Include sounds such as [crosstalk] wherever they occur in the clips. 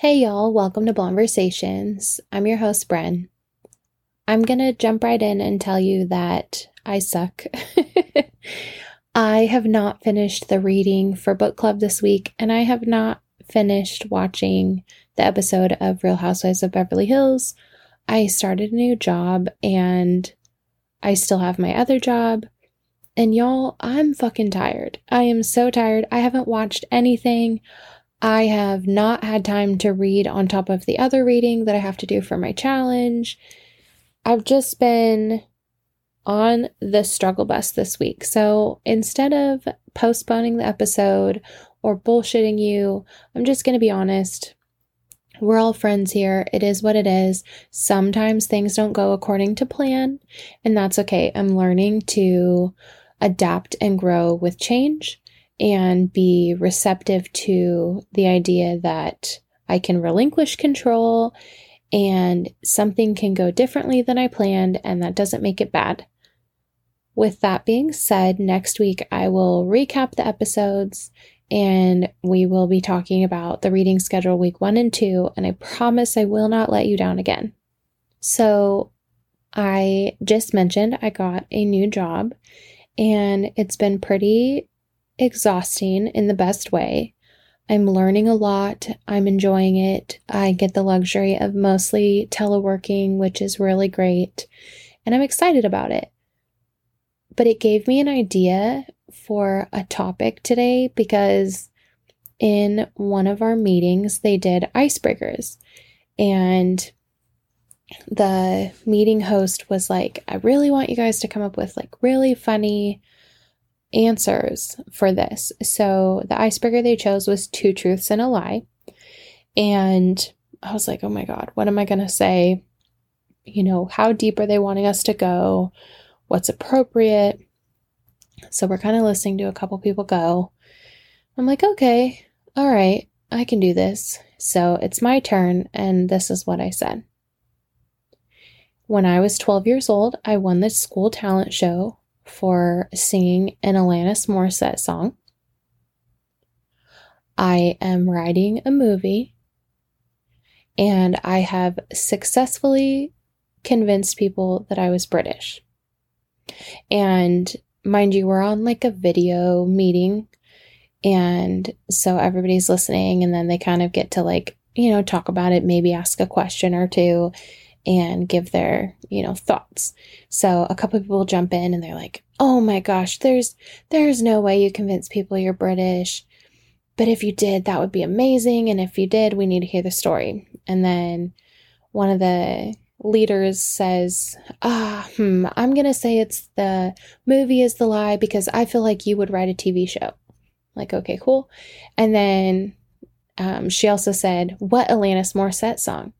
Hey y'all, welcome to Blonversations. I'm your host, Bren. I'm gonna jump right in and tell you that I suck. [laughs] I have not finished the reading for book club this week, and I have not finished watching the episode of Real Housewives of Beverly Hills. I started a new job and I still have my other job. And y'all, I'm fucking tired. I am so tired. I haven't watched anything. I have not had time to read on top of the other reading that I have to do for my challenge. I've just been on the struggle bus this week. So instead of postponing the episode or bullshitting you, I'm just going to be honest. We're all friends here. It is what it is. Sometimes things don't go according to plan, and that's okay. I'm learning to adapt and grow with change and be receptive to the idea that I can relinquish control and something can go differently than I planned, and that doesn't make it bad. With that being said, next week I will recap the episodes and we will be talking about the reading schedule week one and two, and I promise I will not let you down again. So, I just mentioned I got a new job, and it's been pretty exhausting in the best way. I'm learning a lot. I'm enjoying it. I get the luxury of mostly teleworking, which is really great. And I'm excited about it. But it gave me an idea for a topic today because in one of our meetings, they did icebreakers. And the meeting host was like, I really want you guys to come up with like really funny answers for this. So the icebreaker they chose was two truths and a lie. And I was like, oh my God, what am I going to say? You know, how deep are they wanting us to go? What's appropriate? So we're kind of listening to a couple people go. I'm like, okay, all right, I can do this. So it's my turn, and this is what I said. When I was 12 years old, I won the school talent show for singing an Alanis Morissette song. I am writing a movie and I have successfully convinced people that I was British. And mind you, we're on like a video meeting. And so everybody's listening, and then they kind of get to like, you know, talk about it, maybe ask a question or two and give their, you know, thoughts. So a couple people jump in and they're like, "Oh my gosh, there's there's no way you convince people you're British. But if you did, that would be amazing, and if you did, we need to hear the story." And then one of the leaders says, "Ah, hmm, I'm going to say it's the movie is the lie because I feel like you would write a TV show." Like, okay, cool. And then um, she also said, "What Alanis Morissette song?"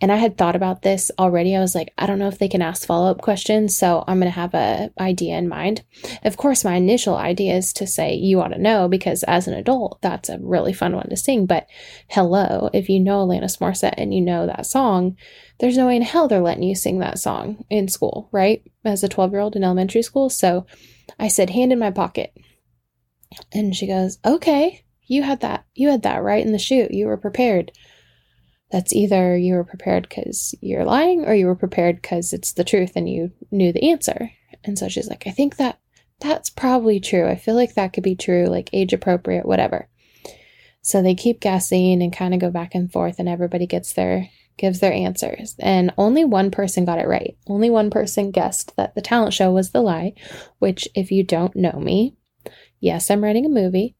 And I had thought about this already. I was like, I don't know if they can ask follow up questions, so I'm going to have a idea in mind. Of course, my initial idea is to say you ought to know because as an adult, that's a really fun one to sing. But hello, if you know Alanis Morissette and you know that song, there's no way in hell they're letting you sing that song in school, right? As a 12 year old in elementary school. So I said, hand in my pocket. And she goes, okay, you had that, you had that right in the chute. You were prepared that's either you were prepared because you're lying or you were prepared because it's the truth and you knew the answer. And so she's like, I think that that's probably true. I feel like that could be true, like age appropriate, whatever. So they keep guessing and kind of go back and forth, and everybody gets their gives their answers. And only one person got it right. Only one person guessed that the talent show was the lie, which, if you don't know me, yes, I'm writing a movie.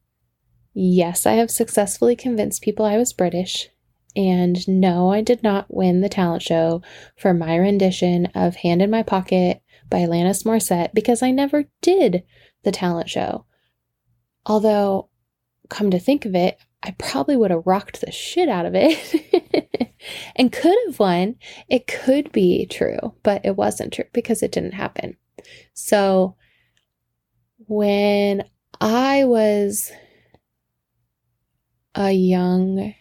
Yes, I have successfully convinced people I was British. And no, I did not win the talent show for my rendition of Hand in My Pocket by Alanis Morissette because I never did the talent show. Although, come to think of it, I probably would have rocked the shit out of it [laughs] and could have won. It could be true, but it wasn't true because it didn't happen. So, when I was a young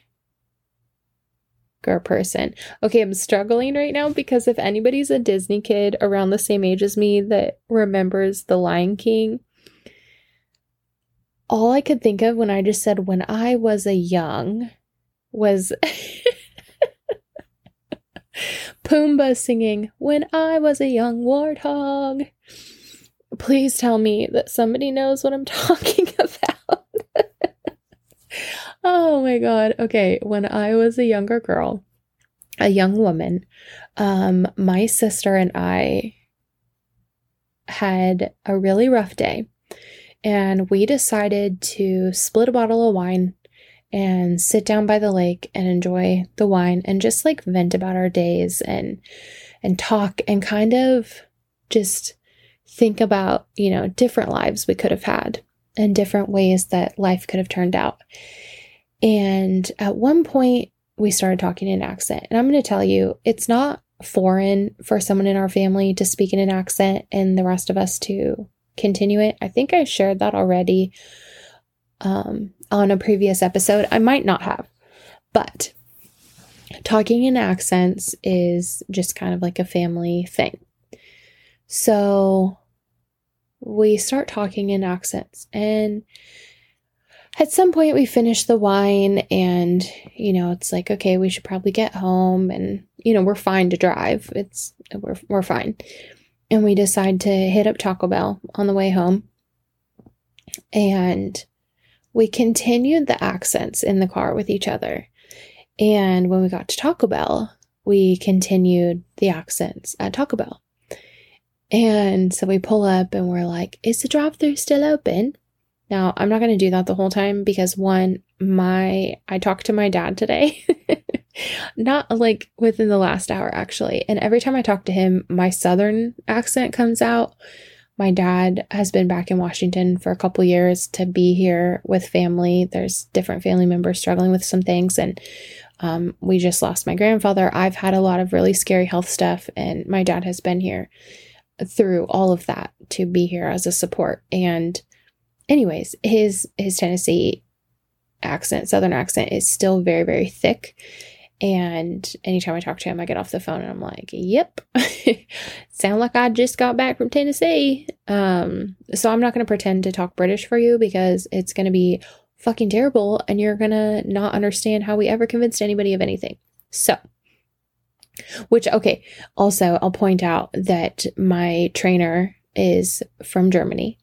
person. Okay, I'm struggling right now because if anybody's a Disney kid around the same age as me that remembers The Lion King, all I could think of when I just said when I was a young was [laughs] Pumbaa singing when I was a young warthog. Please tell me that somebody knows what I'm [laughs] talking about oh my god. Okay, when I was a younger girl, a young woman, um, my sister and I had a really rough day, and we decided to split a bottle of wine and sit down by the lake and enjoy the wine and just like vent about our days and and talk and kind of just think about, you know, different lives we could have had and different ways that life could have turned out. And at one point we started talking in accent. And I'm going to tell you, it's not foreign for someone in our family to speak in an accent and the rest of us to continue it. I think I shared that already um, on a previous episode. I might not have, but talking in accents is just kind of like a family thing. So we start talking in accents and at some point we finish the wine and you know it's like okay we should probably get home and you know we're fine to drive. It's we're, we're fine. And we decide to hit up taco bell on the way home. And we continued the accents in the car with each other. And when we got to taco bell we continued the accents at taco bell. And so we pull up and we're like is the drive through still open now, I'm not going to do that the whole time because one, my I talked to my dad today. [laughs] not like within the last hour actually. And every time I talk to him, my southern accent comes out. My dad has been back in Washington for a couple years to be here with family. There's different family members struggling with some things and um, we just lost my grandfather. I've had a lot of really scary health stuff, and my dad has been here through all of that to be here as a support. And anyways, his his Tennessee accent, southern accent is still very very thick. And anytime I talk to him, I get off the phone and I'm like, "Yep, [laughs] sound like I just got back from Tennessee." Um, so I'm not going to pretend to talk British for you because it's going to be fucking terrible, and you're gonna not understand how we ever convinced anybody of anything. So, which okay, also I'll point out that my trainer is from Germany.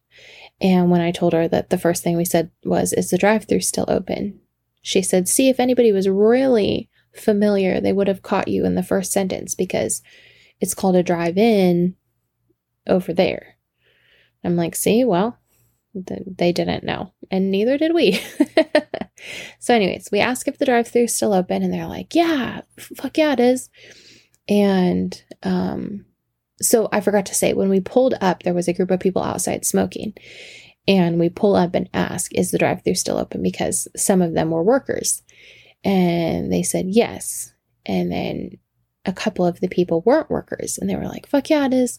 And when I told her that the first thing we said was, Is the drive through still open? She said, See, if anybody was really familiar, they would have caught you in the first sentence because it's called a drive in over there. I'm like, See, well, th- they didn't know, and neither did we. [laughs] so, anyways, we ask if the drive through is still open, and they're like, Yeah, fuck yeah, it is. And, um, so I forgot to say, when we pulled up, there was a group of people outside smoking. And we pull up and ask, is the drive through still open? Because some of them were workers. And they said yes. And then a couple of the people weren't workers. And they were like, fuck yeah, it is.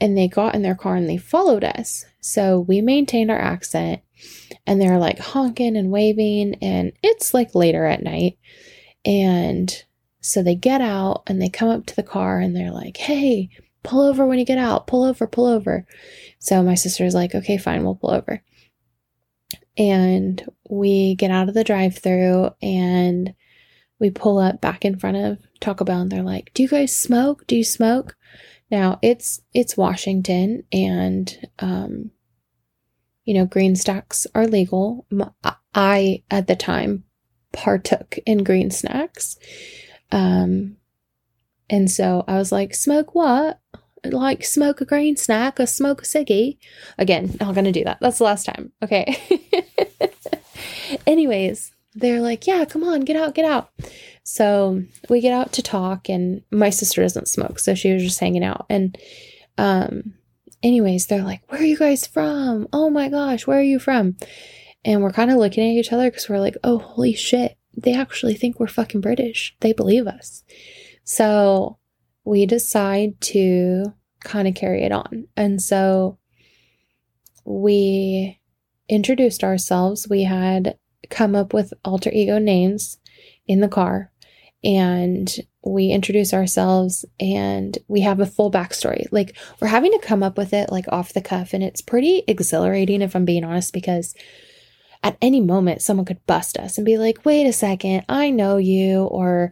And they got in their car and they followed us. So we maintained our accent. And they're like honking and waving. And it's like later at night. And so they get out and they come up to the car and they're like, hey, pull over when you get out, pull over, pull over. So my sister's like, okay, fine, we'll pull over. And we get out of the drive through and we pull up back in front of Taco Bell and they're like, Do you guys smoke? Do you smoke? Now it's it's Washington and um you know, green stacks are legal. I at the time partook in green snacks. Um and so I was like, smoke what? Like smoke a green snack or smoke a ciggy? Again, not gonna do that. That's the last time. Okay. [laughs] Anyways, they're like, yeah, come on, get out, get out. So we get out to talk, and my sister doesn't smoke, so she was just hanging out. And um, anyways, they're like, where are you guys from? Oh my gosh, where are you from? And we're kind of looking at each other because we're like, oh, holy shit, they actually think we're fucking British. They believe us. So we decide to kind of carry it on. And so we introduced ourselves. We had come up with alter ego names in the car and we introduce ourselves and we have a full backstory. Like we're having to come up with it like off the cuff and it's pretty exhilarating if I'm being honest because at any moment someone could bust us and be like, "Wait a second, I know you," or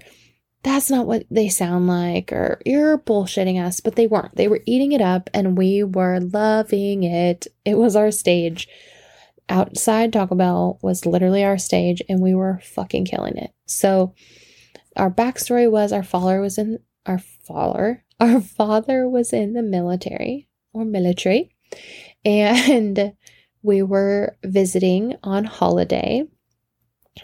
that's not what they sound like, or you're bullshitting us. But they weren't. They were eating it up and we were loving it. It was our stage. Outside Taco Bell was literally our stage and we were fucking killing it. So, our backstory was our father was in our father, [laughs] our father was in the military or military, and we were visiting on holiday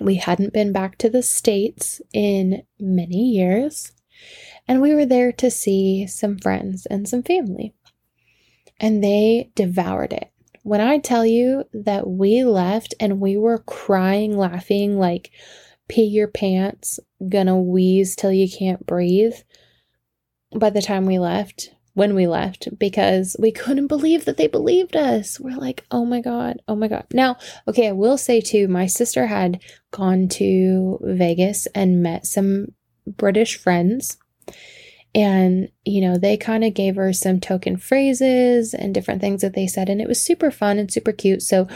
we hadn't been back to the States in many years, and we were there to see some friends and some family. And they devoured it. When I tell you that we left and we were crying, laughing, like pee your pants, gonna wheeze till you can't breathe by the time we left, when we left because we couldn't believe that they believed us. We're like, oh my God, oh my God. Now, okay, I will say too, my sister had gone to Vegas and met some British friends. And, you know, they kind of gave her some token phrases and different things that they said. And it was super fun and super cute. So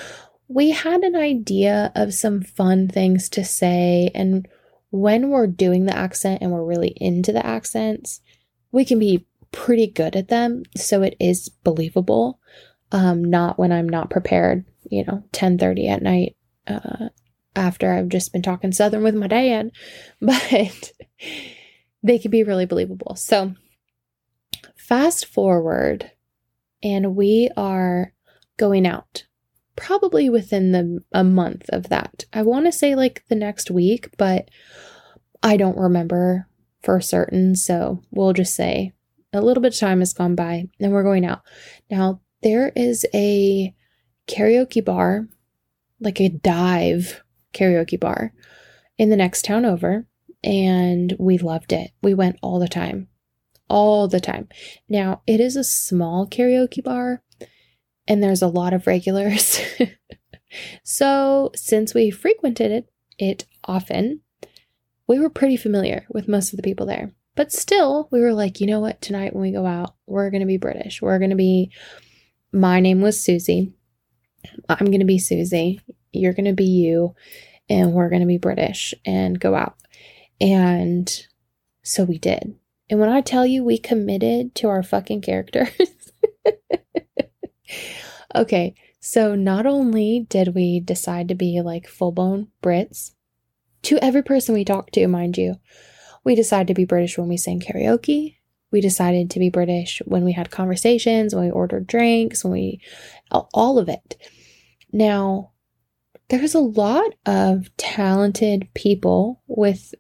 we had an idea of some fun things to say. And when we're doing the accent and we're really into the accents, we can be pretty good at them, so it is believable. Um, not when I'm not prepared, you know, 10:30 at night uh, after I've just been talking Southern with my dad, [laughs] but they can be really believable. So fast forward, and we are going out probably within the a month of that. I want to say like the next week, but I don't remember for certain, so we'll just say a little bit of time has gone by and we're going out. Now, there is a karaoke bar, like a dive karaoke bar in the next town over, and we loved it. We went all the time, all the time. Now, it is a small karaoke bar, and there's a lot of regulars. [laughs] so, since we frequented it, it often, we were pretty familiar with most of the people there. But still, we were like, you know what? Tonight when we go out, we're going to be British. We're going to be, my name was Susie. I'm going to be Susie. You're going to be you. And we're going to be British and go out. And so we did. And when I tell you we committed to our fucking characters, [laughs] okay, so not only did we decide to be like full blown Brits, to every person we talked to, mind you, we decided to be British when we sang karaoke. We decided to be British when we had conversations, when we ordered drinks, when we, all of it. Now, there's a lot of talented people with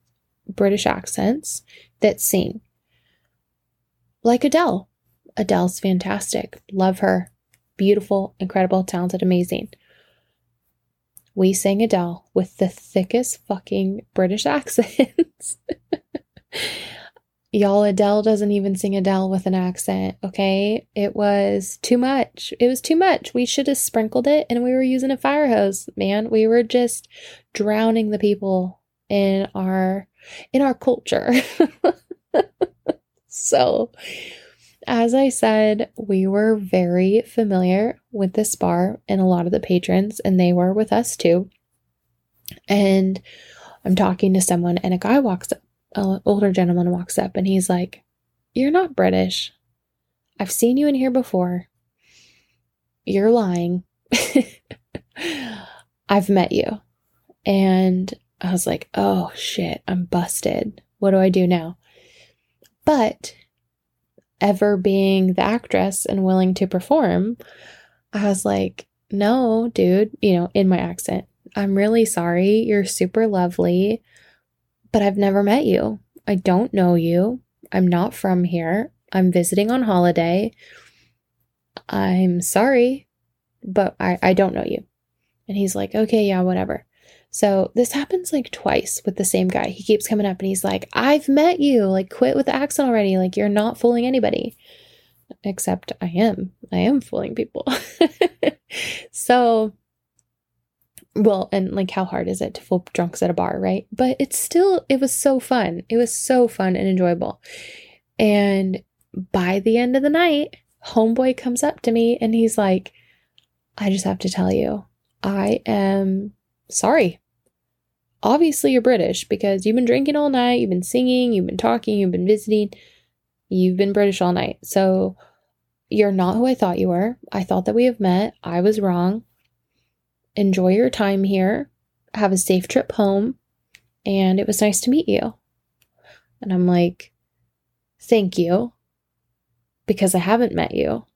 British accents that sing. Like Adele. Adele's fantastic. Love her. Beautiful, incredible, talented, amazing. We sang Adele with the thickest fucking British [laughs] accents. Y'all, Adele doesn't even sing Adele with an accent, okay? It was too much. It was too much. We should have sprinkled it and we were using a fire hose, man. We were just drowning the people in our in our culture. [laughs] so, as I said, we were very familiar with this bar and a lot of the patrons, and they were with us too. And I'm talking to someone, and a guy walks up an older gentleman walks up and he's like, You're not British. I've seen you in here before. You're lying. [laughs] I've met you. And I was like, Oh shit, I'm busted. What do I do now? But ever being the actress and willing to perform, I was like, No, dude, you know, in my accent, I'm really sorry. You're super lovely but I've never met you. I don't know you. I'm not from here. I'm visiting on holiday. I'm sorry, but I, I don't know you. And he's like, okay, yeah, whatever. So this happens like twice with the same guy. He keeps coming up and he's like, I've met you. Like, quit with the accent already. Like, you're not fooling anybody. Except I am. I am fooling people. [laughs] so well and like how hard is it to fool drunks at a bar right but it's still it was so fun it was so fun and enjoyable and by the end of the night homeboy comes up to me and he's like i just have to tell you i am sorry obviously you're British because you've been drinking all night, you've been singing, you've been talking, you've been visiting, you've been British all night. So you're not who I thought you were. I thought that we have met. I was wrong. Enjoy your time here. Have a safe trip home. And it was nice to meet you. And I'm like, thank you because I haven't met you.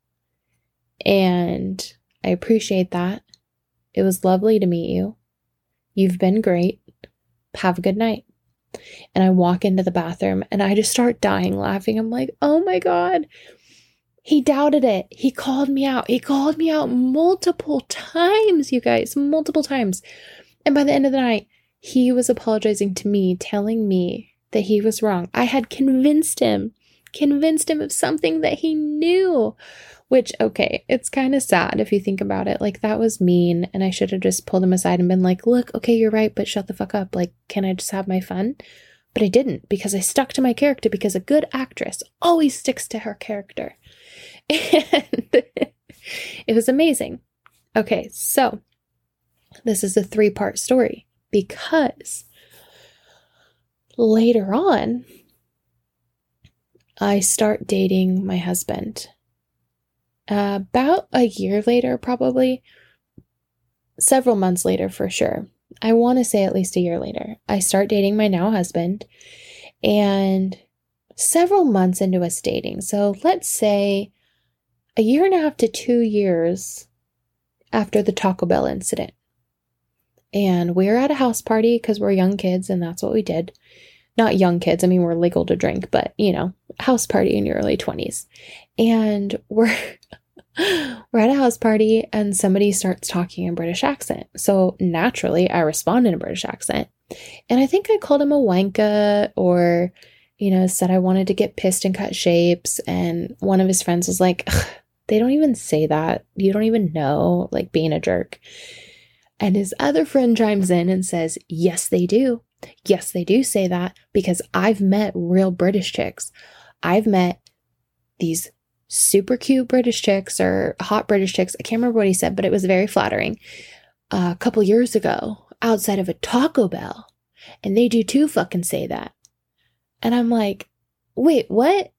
And I appreciate that. It was lovely to meet you. You've been great. Have a good night. And I walk into the bathroom and I just start dying laughing. I'm like, oh my God. He doubted it. He called me out. He called me out multiple times, you guys, multiple times. And by the end of the night, he was apologizing to me, telling me that he was wrong. I had convinced him, convinced him of something that he knew. Which, okay, it's kind of sad if you think about it. Like, that was mean, and I should have just pulled him aside and been like, look, okay, you're right, but shut the fuck up. Like, can I just have my fun? But I didn't because I stuck to my character because a good actress always sticks to her character. [laughs] And it was amazing. Okay, so this is a three part story because later on, I start dating my husband uh, about a year later, probably several months later for sure. I want to say at least a year later. I start dating my now husband and several months into us dating. So let's say a year and a half to two years after the Taco Bell incident. And we are at a house party because we're young kids and that's what we did. Not young kids, I mean, we're legal to drink, but you know, house party in your early 20s. And we're [laughs] we're at a house party and somebody starts talking in British accent. So naturally, I respond in a British accent. And I think I called him a wanka or, you know, said I wanted to get pissed and cut shapes. And one of his friends was like, they don't even say that. You don't even know, like being a jerk. And his other friend chimes in and says, Yes, they do. Yes, they do say that because I've met real British chicks. I've met these super cute British chicks or hot British chicks. I can't remember what he said, but it was very flattering. Uh, a couple years ago, outside of a Taco Bell, and they do too fucking say that. And I'm like, wait, what?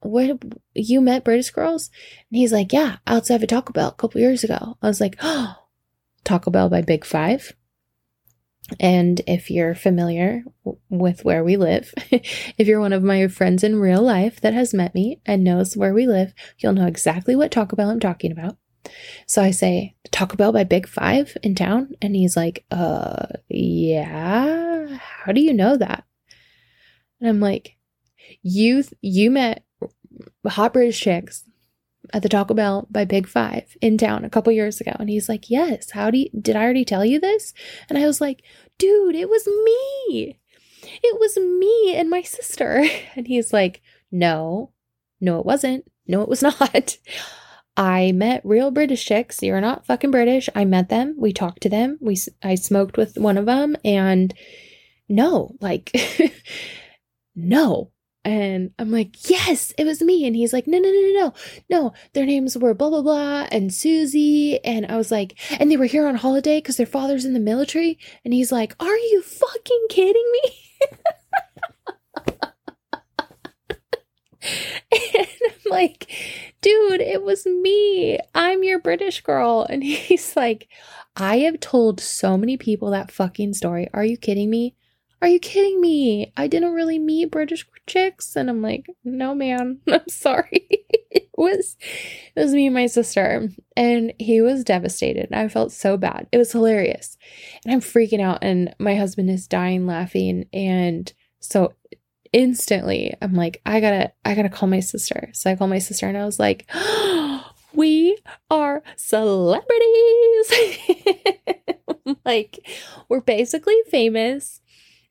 What? You met British girls? And he's like, yeah, outside of Taco Bell a couple years ago. I was like, oh, Taco Bell by Big Five. And if you're familiar with where we live, [laughs] if you're one of my friends in real life that has met me and knows where we live, you'll know exactly what Taco Bell I'm talking about. So I say, Taco Bell by Big Five in town? And he's like, uh, yeah. How do you know that? And I'm like, you, you met hot British chicks at the Taco Bell by Big Five in town a couple years ago. And he's like, Yes, how do you, did I already tell you this? And I was like, Dude, it was me. It was me and my sister. [laughs] And he's like, No, no, it wasn't. No, it was [laughs] not. I met real British chicks. You're not fucking British. I met them. We talked to them. We I smoked with one of them and no, like [laughs] no, and I'm like, yes, it was me. And he's like, no, no, no, no, no, no. Their names were blah, blah, blah, and Susie. And I was like, and they were here on holiday because their father's in the military. And he's like, are you fucking kidding me? [laughs] and I'm like, dude, it was me. I'm your British girl. And he's like, I have told so many people that fucking story. Are you kidding me? Are you kidding me? I didn't really meet British chicks. And I'm like, no, man, [laughs] I'm sorry. [laughs] it was, it was me and my sister. And he was devastated. I felt so bad. It was hilarious. And I'm freaking out. And my husband is dying laughing. And so instantly I'm like, I gotta, I gotta call my sister. So I call my sister and I was like, [gasps] we are celebrities. [laughs] like, we're basically famous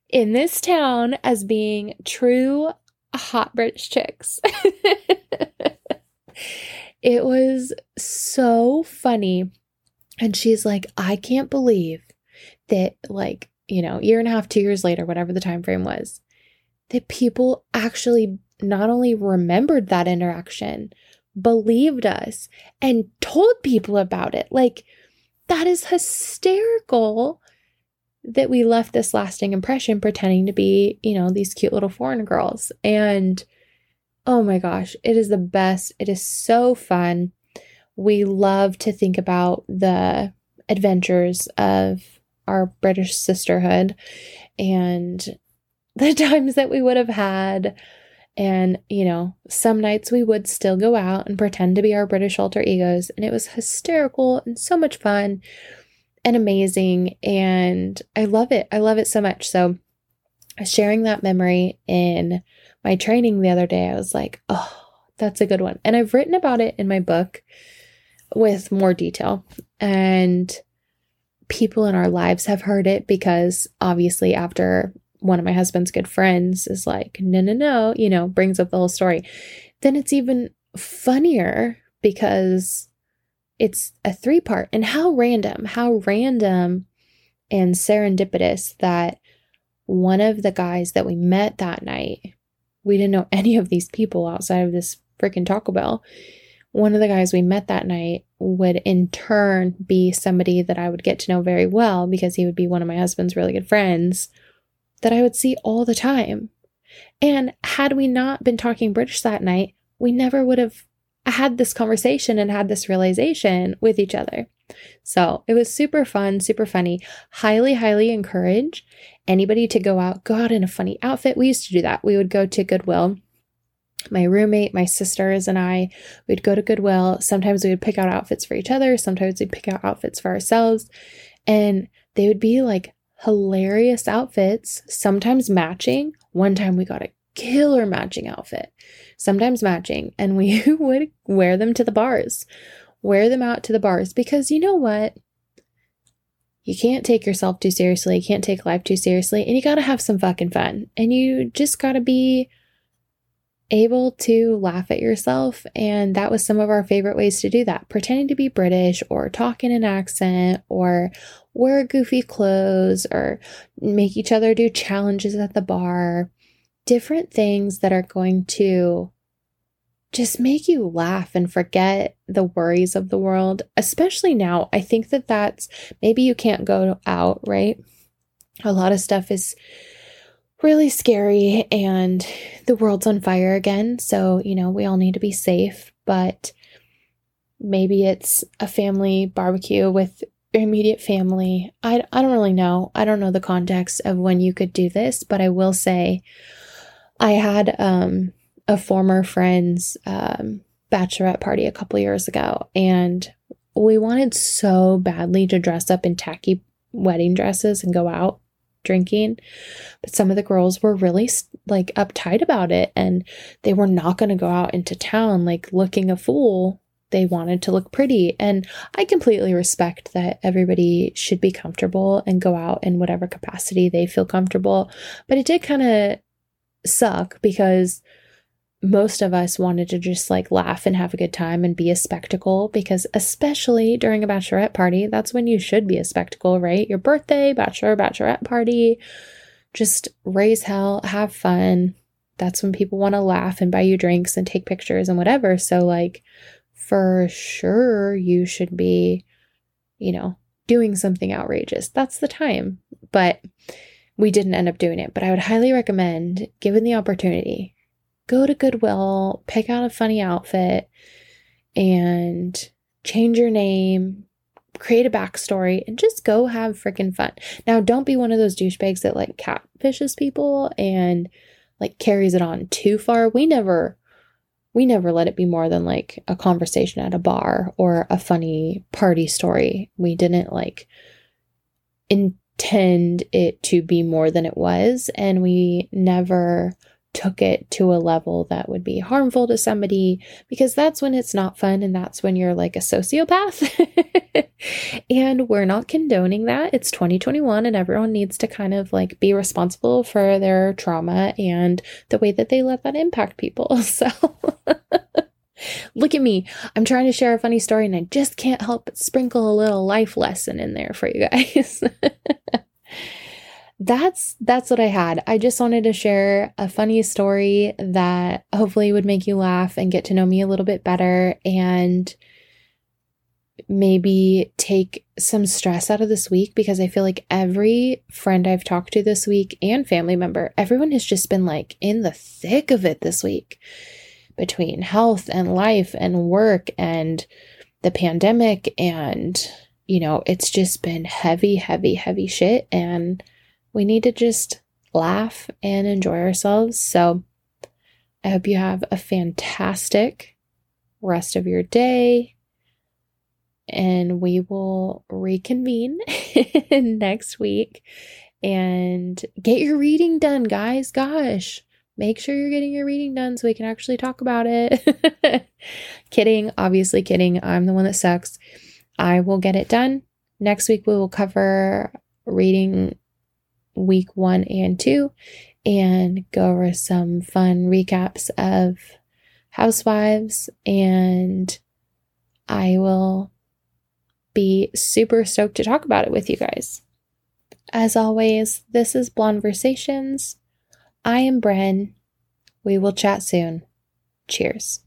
in this town as being true hot British chicks. [laughs] it was so funny. And she's like, I can't believe that, like, you know, year and a half, two years later, whatever the time frame was, that people actually not only remembered that interaction, believed us, and told people about it. Like, that is hysterical that we left this lasting impression pretending to be, you know, these cute little foreign girls. And oh my gosh, it is the best. It is so fun. We love to think about the adventures of our British sisterhood and [laughs] the times that we would have had. And, you know, some nights we would still go out and pretend to be our British alter egos. And it was hysterical and so much fun and amazing. And I love it. I love it so much. So, sharing that memory in my training the other day, I was like, oh, that's a good one. And I've written about it in my book with more detail. And people in our lives have heard it because obviously, after one of my husband's good friends is like, no, no, no, you know, brings up the whole story, then it's even funnier because it's a three part. And how random, how random and serendipitous that one of the guys that we met that night, we didn't know [laughs] any of these people outside of this freaking Taco Bell. One of the guys we met that night would in turn be somebody that I would get to know very well because he would be one of my husband's really good friends that I would see all the time. And had we not been talking British that night, we never would have had this conversation and had this realization with each other. So it was super fun, super funny. Highly, highly encourage anybody to go out, go out in a funny outfit. We used to do that. We would go to Goodwill. My roommate, my sisters, and I would go to Goodwill. Sometimes we would pick out outfits for each other. Sometimes we'd pick out outfits for ourselves. And they would be like hilarious outfits, sometimes matching. One time we got a killer matching outfit, sometimes matching, and we [laughs] would wear them to the bars, wear them out to the bars because you know what? You can't take yourself too seriously, you can't take life too seriously, and you gotta have some fucking fun. And you just gotta be able to laugh at yourself. And that was some of our favorite ways to do that pretending to be British or talk in an accent or wear goofy clothes or make each other do challenges at the bar different things that are going to just make you laugh and forget the worries of the world, especially now. I think that that's maybe you can't go out, right? A lot of stuff is really scary and the world's on fire again. So, you know, we all need to be safe, but maybe it's a family barbecue with your immediate family. I, I don't really know. I don't know the context of when you could do this, but I will say I had um, a former friend's um, bachelorette party a couple years ago, and we wanted so badly to dress up in tacky wedding dresses and go out drinking but some of the girls were really like uptight about it and they were not going to go out into town like looking a fool. They wanted to look pretty and i completely respect that everybody should be comfortable and go out in whatever capacity they feel comfortable but it did kind of suck because most of us wanted to just like laugh and have a good time and be a spectacle because especially during a bachelorette party that's when you should be a spectacle right? Your birthday bachelor bachelorette party. Just raise hell have fun. That's when people want to laugh and buy you drinks and take pictures and whatever. So like for sure you should be you know doing something outrageous. That's the time. But we didn't end up doing it, but I would highly recommend, given the opportunity, go to Goodwill, pick out a funny outfit, and change your name, create a backstory, and just go have freaking fun. Now, don't be one of those douchebags that like catfishes people and like carries it on too far. We never we never let it be more than like a conversation at a bar or a funny party story. We didn't like in intend it to be more than it was, and we never took it to a level that would be harmful to somebody because that's when it's not fun and that's when you're like a sociopath. [laughs] and we're not condoning that. It's 2021 and everyone needs to kind of like be responsible for their trauma and the way that they let that impact people. [laughs] So [laughs] Look at me. I'm trying to share a funny story and I just can't help but sprinkle a little life lesson in there for you guys. [laughs] that's that's what I had. I just wanted to share a funny story that hopefully would make you laugh and get to know me a little bit better and maybe take some stress out of this week because I feel like every friend I've talked to this week and family member, everyone has just been like in the thick of it this week between health and life and work and the pandemic. And, you know, it's just been heavy, heavy, heavy shit. And we need to just laugh and enjoy ourselves. So I hope you have a fantastic rest of your day and we will reconvene [laughs] next week and get your reading done, guys. Gosh, make sure you're getting your reading done so we can actually talk about it. [laughs] kidding, obviously, kidding. I'm the one that sucks. I will get it done. Next week, we will cover reading week one and two and go over some fun recaps of Housewives. And I will be super stoked to talk about it with you guys. As always, this is Blonversations. I am Bren. We will chat soon. Cheers.